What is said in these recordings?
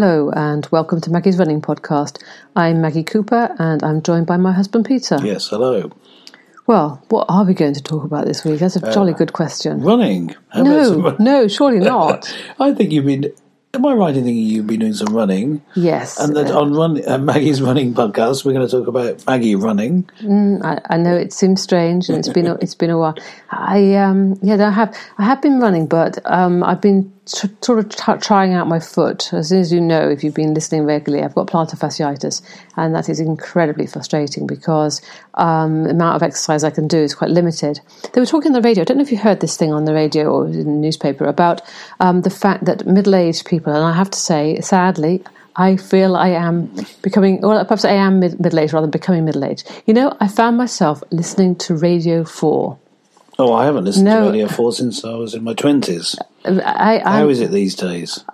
Hello, and welcome to Maggie's Running Podcast. I'm Maggie Cooper, and I'm joined by my husband Peter. Yes, hello. Well, what are we going to talk about this week? That's a jolly good question. Running. How No, no, surely not. I think you've been. Am I right in thinking you've been doing some running? yes, And that uh, on run, uh, Maggie's running podcast, we're going to talk about Maggie running. I, I know it seems strange, and it's been a, it's been a while. I um, yeah, I have I have been running, but um, I've been tr- sort of t- trying out my foot. As soon as you know, if you've been listening regularly, I've got plantar fasciitis, and that is incredibly frustrating because um, the amount of exercise I can do is quite limited. They were talking on the radio. I don't know if you heard this thing on the radio or in the newspaper about um, the fact that middle-aged people, and I have to say, sadly. I feel I am becoming, well, perhaps I am mid- middle aged rather than becoming middle aged. You know, I found myself listening to Radio 4. Oh, I haven't listened No. to Radio 4 since I was in my 20s. I, I, How is it these days?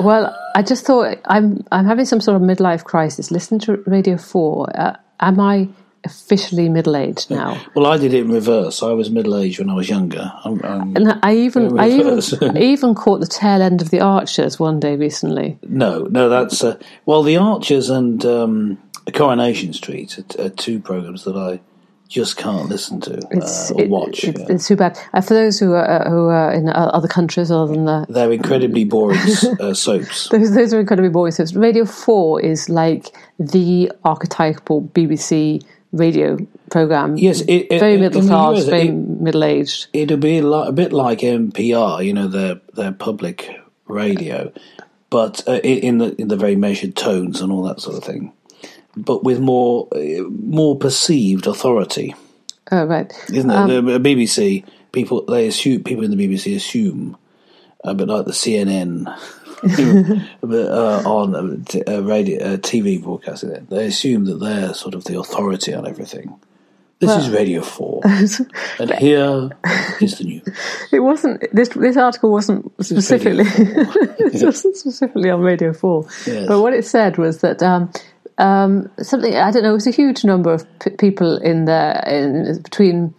Well, I just thought I'm I'm having some sort of midlife crisis. Listen to Radio Four. Uh, am I officially middle aged now? Well, I did it in reverse. I was middle aged when I was younger. I'm, I'm, And I even I even I even caught the tail end of the Archers one day recently. no, no, that's. Uh, well, The Archers and um, Coronation Street are, are two programs that I just can't listen to uh, or watch. it- yeah. it's too bad. Uh, for those who are uh, who are in uh, other countries other than the They're incredibly boring uh, soaps. those, those are incredibly boring. soaps. Radio Four is like the archetypal BBC radio program. Yes, it, it, very middle class, very middle aged. It'll be li- a bit like NPR, you know, their their public radio, but uh, in the in the very measured tones and all that sort of thing, but with more uh, more perceived authority, Oh right. isn't it? the BBC people they assume people in the BBC assume, a bit like the CNN. uh, on uh, t- uh, radio, uh, TV broadcasting, it, they assume that they're sort of the authority on everything. This is Radio Four, and here is the news. It wasn't this. This article wasn't specifically. it wasn't specifically on Radio Four, Yes. but what it said was that um, um, something I don't know. It was a huge number of p- people in there in between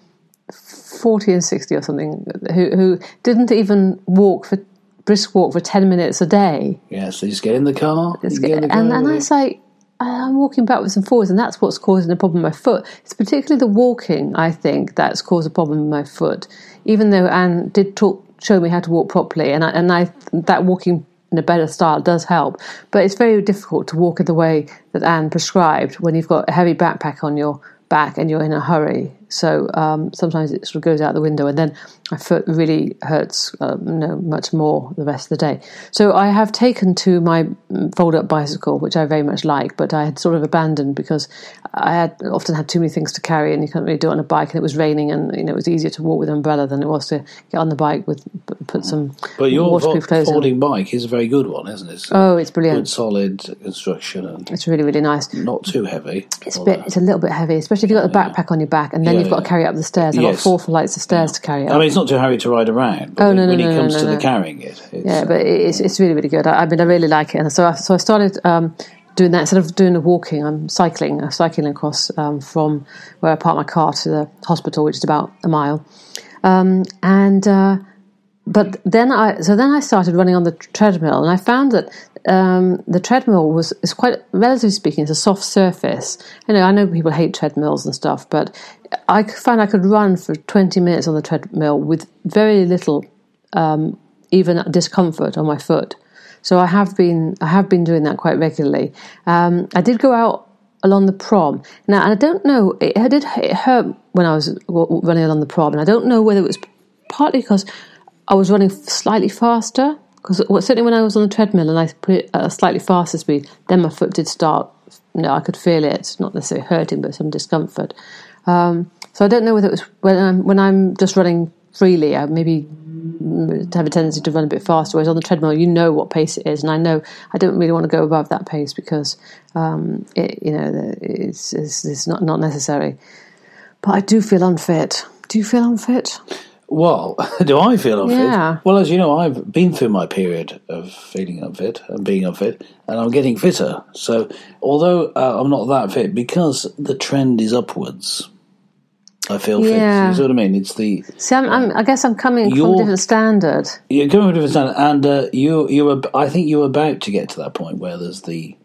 forty and sixty or something who who didn't even walk for brisk walk for ten minutes a day. Yeah, so you just get in the car, and get in the car and I was like, I'm walking backwards and forwards, and that's what's causing the problem with my foot. It's particularly the walking, I think, that's caused a problem with my foot. Even though Anne did talk, show me how to walk properly, and I, and I that walking in a better style does help, but it's very difficult to walk in the way that Anne prescribed when you've got a heavy backpack on your back and you're in a hurry. So um, sometimes it sort of goes out the window, and then my foot really hurts um, you know, much more the rest of the day. So I have taken to my fold up bicycle, which I very much like, but I had sort of abandoned because I had often had too many things to carry, and you couldn't really do it on a bike, and it was raining, and you know it was easier to walk with an umbrella than it was to get on the bike with put some But your waterproof clothes on. folding bike is a very good one, isn't it? It's Oh, it's brilliant. good, solid construction and It's really really nice. not too heavy. It's a bit, it's a little bit heavy, especially if you've got the backpack on your back, and then Yeah, you've got to carry it up the stairs. I've got Yes. four flights of stairs to carry up. I mean, it's not too heavy to ride around. But Oh, when, no, no, when no, it comes to the carrying it, Yeah, but it's it's really really good. I, I mean, I really like it, and so I, so I started um, doing that instead of doing the walking. I'm cycling. I'm cycling across um, from where I park my car to the hospital, which is about a mile, um, and. Uh, but then I so then I started running on the treadmill, and I found that um, the treadmill was is quite relatively speaking, it's a soft surface. You know, I know people hate treadmills and stuff, but I found I could run for twenty minutes on the treadmill with very little um, even discomfort on my foot. So I have been I have been doing that quite regularly. Um, I did go out along the prom now, I don't know it, it did it hurt when I was running along the prom, and I don't know whether it was partly because I was running slightly faster. Because certainly when I was on the treadmill and I put it at a slightly faster speed, then my foot did start. You know, I could feel it, not necessarily hurting, but some discomfort. Um, so I don't know whether it was when I'm when I'm just running freely. I maybe have a tendency to run a bit faster. Whereas on the treadmill, you know what pace it is, and I know I don't really want to go above that pace because um, it, you know it's, it's it's not not necessary. But I do feel unfit. Do you feel unfit? Well, do I feel unfit? Yeah. Well, as you know, I've been through my period of feeling unfit and being unfit, and I'm getting fitter. So, although uh, I'm not that fit, because the trend is upwards, I feel fit. You see what I mean? It's the See, I'm, I'm, I guess I'm coming from a different standard. you're going with a different standard, and uh, you you were. I think you're about to get to that point where there's the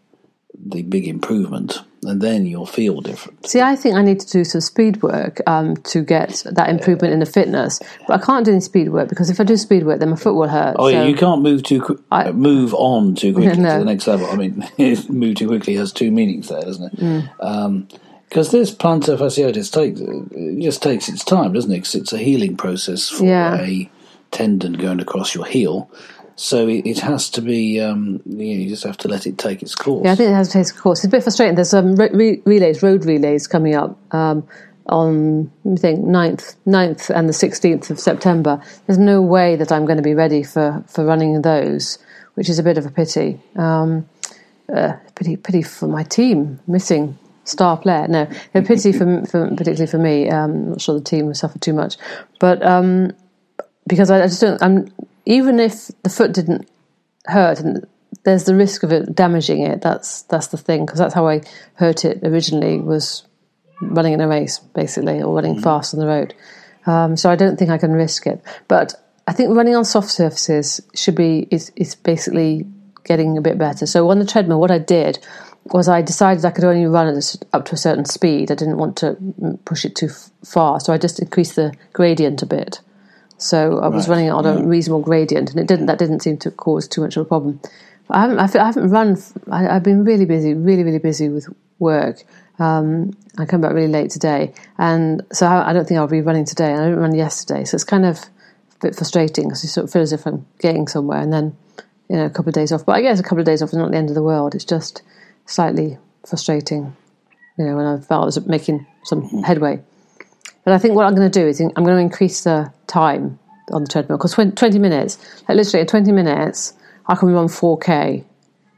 the big improvement, and then you'll feel different. See, I think I need to do some speed work um, to get that improvement in the fitness. But I can't do any speed work because if I do speed work, then my foot will hurt. Oh yeah, you can't move too qu- I- move on too quickly No. to the next level. I mean, move too quickly has two meanings there, doesn't it? Mm. Because this plantar fasciitis takes it just takes its time, doesn't it? Because it's a healing process for Yeah. a tendon going across your heel. So it, it has to be. Um, you, know, you just have to let it take its course. Yeah, I think it has to take a course. It's a bit frustrating. There's um, re- re- relays, road relays coming up um, on I think 9th, 9th and the 16th of September. There's no way that I'm going to be ready for, for running those, which is a bit of a pity. Um, uh, pity, pity for my team missing star player. No, a pity for, for particularly for me. Um, I'm not sure the team will suffer too much, but um, because I, I just don't. I'm even if the foot didn't hurt and there's the risk of it damaging it that's that's the thing because that's how I hurt it originally was running in a race basically or running fast on the road. Um, so I don't think I can risk it. But I think running on soft surfaces should be is, is basically getting a bit better. So on the treadmill what I did was I decided I could only run at a s up to a certain speed. I didn't want to push it too f- far. So I just increased the gradient a bit so I was Right, running it on a reasonable gradient, and it didn't. That didn't seem to cause too much of a problem. But I haven't. I, feel, I haven't run. I, have been really busy, really, really busy with work. Um, I come back really late today, and so I, I don't think I'll be running today. And I didn't run yesterday, so it's kind of a bit frustrating because you sort of feel as if I'm getting somewhere, and then you know a couple of days off. But I guess a couple of days off is not the end of the world. It's just slightly frustrating, you know, when I felt I was making some headway. But I think what I'm going to do is I'm going to increase the time on the treadmill because 20 minutes, like literally at 20 minutes, I can run 4k.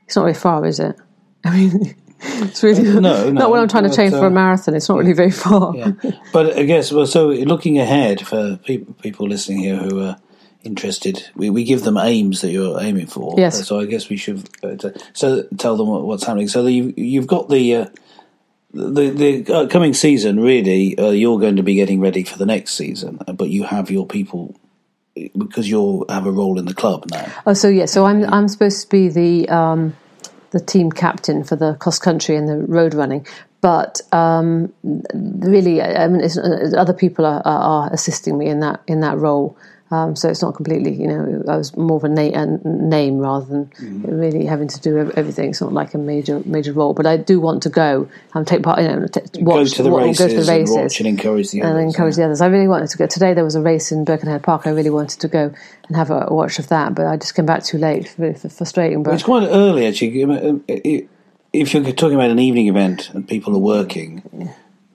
It's not very far, is it? I mean, it's really No, no, not what I'm trying to but, train for uh, a marathon. It's not really very far. Yeah. But I guess well. So looking ahead for people people listening here who are interested, we, we give them aims that you're aiming for. Yes. So I guess we should uh, so tell them what, what's happening. So you you've got the. Uh, the the uh, coming season, really, uh, you're going to be getting ready for the next season, uh, but you have your people because you'll have a role in the club now. Oh, so yeah, so I'm I'm supposed to be the um, the team captain for the cross country and the road running, but um, really, I mean, uh, other people are, are assisting me in that in that role. Um, so it's not completely, you know, I was more of a na- a name rather than really having to do everything. It's not like a major major role, but I do want to go and take part. You know, t- watch, go to the wa- races, go to the races and watch and encourage the and others. encourage the others. I really wanted to go. Today there was a race in Birkenhead Park. I really wanted to go and have a watch of that, but I just came back too late. Really f- frustrating. But It's quite early, actually. If you're talking about an evening event and people are working,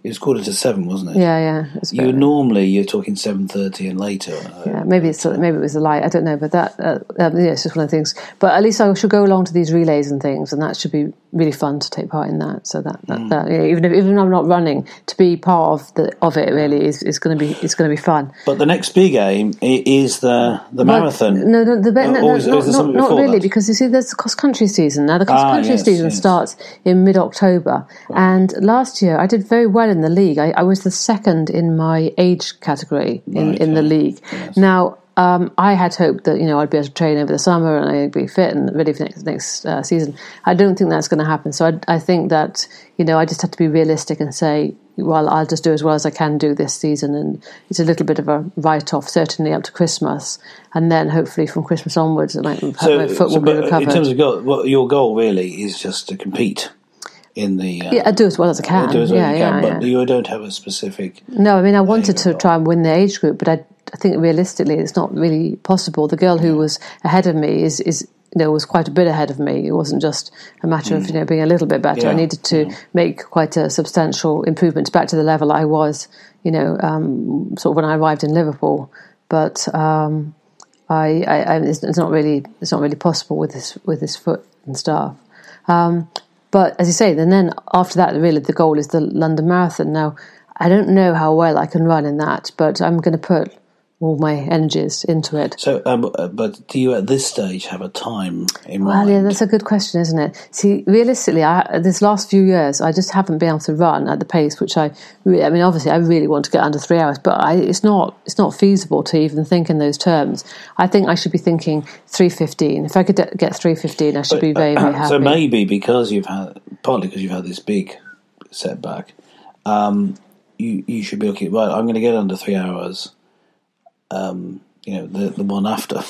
it was quarter to seven, wasn't it? yeah, yeah, it's a You normally you're talking seven thirty and later. uh, yeah, maybe it's maybe it was the light. I don't know, but that uh, um, yeah, it's just one of the things. But at least I should go along to these relays and things, and that should be really fun to take part in that. So that, that, that you know, even if even if I'm not running, to be part of the of it really is, is going to be it's going to be fun. But the next big aim i- is the the marathon. No, no, the, no, no, is- or is not, not, something not before really, that? because you see, there's the cross country season now. The cross Ah, country yes, season yes. starts in mid October, and last year I did very well in the league. I, I was the second in my age category in, Right, in the yeah. league. Now. Um, I had hoped that you know I'd be able to train over the summer and I'd be fit and ready for next next uh, season. I don't think that's going to happen. So I, I think that you know I just have to be realistic and say, well, I'll just do as well as I can do this season, and it's a little bit of a write off, certainly up to Christmas, and then hopefully from Christmas onwards, my, my foot will be recovered. in terms of goal, well, your goal really is just to compete in the. Uh, yeah, I do as well as I can. do as well yeah, as you yeah, can, yeah. but you don't have a specific. No, I mean, I wanted to try and win the age group, but I, I think realistically, it's not really possible. The girl who was ahead of me is, is you know, was quite a bit ahead of me. It wasn't just a matter of you know being a little bit better. I needed to make quite a substantial improvement back to the level I was, you know, um, sort of when I arrived in Liverpool. But um, I, I, I it's, it's not really it's not really possible with this with this foot and stuff. Um, but as you say, then then after that, really the goal is the London Marathon. Now, I don't know how well I can run in that, but I'm going to put all my energies into it. So, um, uh, but do you at this stage have a time in Well, mind? yeah, that's a good question, isn't it? See, realistically, I, this last few years, I just haven't been able to run at the pace which I. Re- I mean, obviously, I really want to get under three hours, but I, it's not. It's not feasible to even think in those terms. I think I should be thinking three fifteen. If I could de- get three fifteen, I should be very, very happy. So maybe because you've had partly because you've had this big setback, um, you you should be looking. Right, I'm going to get under three hours. Um, you know, the the one after.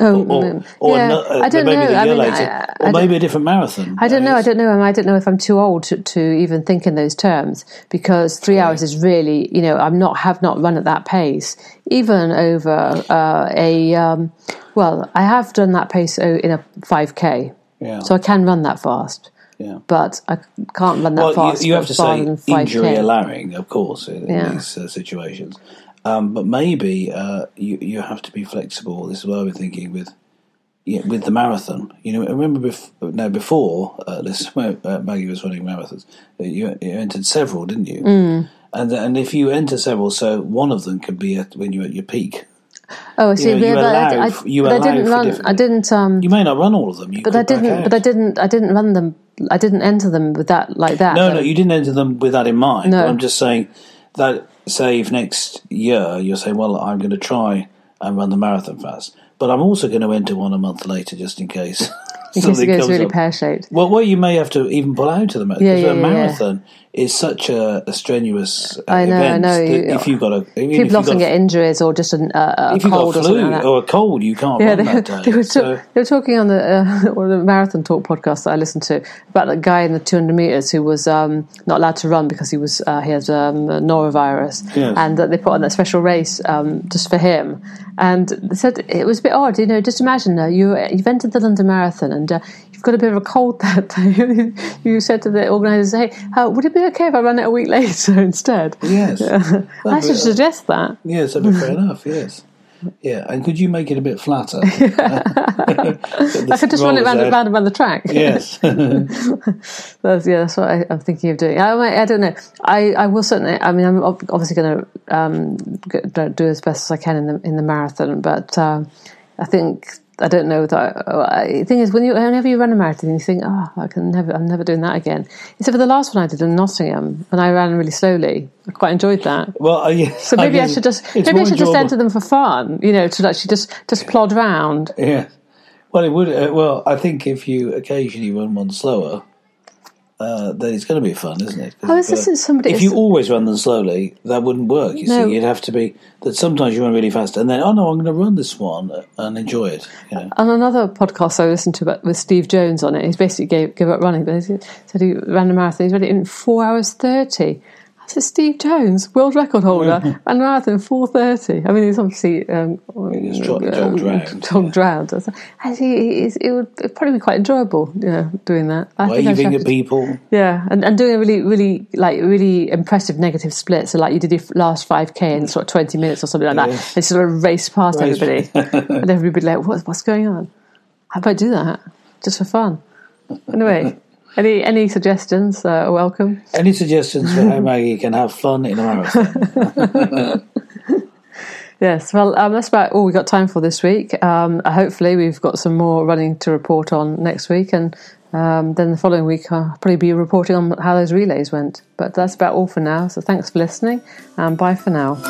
Oh, or, or yeah, I don't maybe know. the I year mean, later, I- or maybe a different marathon. I don't know. I don't know. I don't know if I'm too old to, to even think in those terms because three hours is really, you know, I'm not have not run at that pace even over uh, a. Um, well, I have done that pace in a five k, Yeah. so I can run that fast, yeah. but I can't run that Well, fast. you, you have to say injury allowing, of course, in, in these uh, situations. Um, but maybe uh, you you have to be flexible. This is what I've been thinking with yeah, with the marathon. You know, I remember bef- now before uh, this, uh, Maggie was running marathons. uh, You, you entered several, didn't you? Mm. And and if you enter several, so one of them could be at, when you're at your peak. Oh, I see. you know, you I- allow I, f- you I didn't run. different- I didn't. Um, You may not run all of them, you but I didn't. But I didn't. I didn't run them. I didn't enter them with that like that. No, though. no, you didn't enter them with that in mind. No. But I'm just saying that, say, if next year you're saying, well, I'm going to try and run the marathon fast, but I'm also going to enter one a month later just in case. in case it something goes really pear shaped. Well, well, you may have to even pull out to the marathon. Yeah, yeah, a marathon is such a, a strenuous uh, I know, I event know. You- if you've got a if People often get injuries or just an, uh, a if you've cold got or a flu like that. or a cold, you can't Yeah, run they, that day. they, were So- talk, they were talking on the, uh, or the Marathon Talk podcast that I listened to about the guy in the 200 meters who was um, not allowed to run because he was uh, he had um, norovirus, Yes. and that they put on that special race um, just for him. And they said it was a bit odd, you know. Just imagine uh, you you've entered the London Marathon and uh, you've got a bit of a cold that day. you said to the organisers, "Hey, uh, would it be okay if I ran it a week later instead?" yes, I should suggest that. yes, that'd be fair enough. Yes. Yeah, and could you make it a bit flatter? I could just run it round, round and round the track. Yes. That's, yeah, that's what I, I'm thinking of doing. I, I don't know. I, I will certainly. I mean, I'm obviously going to um, do as best as I can in the in the marathon, but um, I think I don't know that. The thing is, when you whenever you run a marathon, you think, "Oh, I can never. I'm never doing that again." Except for the last one I did in Nottingham, and I ran really slowly. I quite enjoyed that. Well, uh, yes, So maybe I, guess should just maybe I should just enjoyable- enter them for fun. You know, to actually just just plod round. Yeah. Well, it would. Uh, well, I think if you occasionally run one slower, uh, then it's going to be fun, isn't it? I was you've got listening to somebody- If you always run them slowly, that wouldn't work. You No. see, you'd have to be that. Sometimes you run really fast, and then oh no, I'm going to run this one and enjoy it. You know. on another podcast I listened to about, with Steve Jones on it, he's basically gave, gave up running, but he said he ran a marathon. He's run it in four hours thirty. Said, Steve Jones, world record holder, and marathon in four thirty. I mean, he's obviously um, He's jogged- jogged round. jogged round. I said, I see, it's- it would it'd probably be quite enjoyable, you know, doing that. I think I should Waving at people. yeah, and, and doing a really, really, like, really impressive negative split. So, like, you did your last 5K in sort of 20 minutes or something like that. Yeah. And sort of race past Race- everybody. and everybody like, what, what's going on? How about do that? Just for fun. Anyway, any any suggestions uh, are welcome. Any suggestions for how Maggie can have fun in a marathon? Yes, well, um, that's about all we've got time for this week. Um, uh, hopefully, we've got some more running to report on next week. And um, then the following week, I'll probably be reporting on how those relays went. But that's about all for now. So thanks for listening, and bye for now.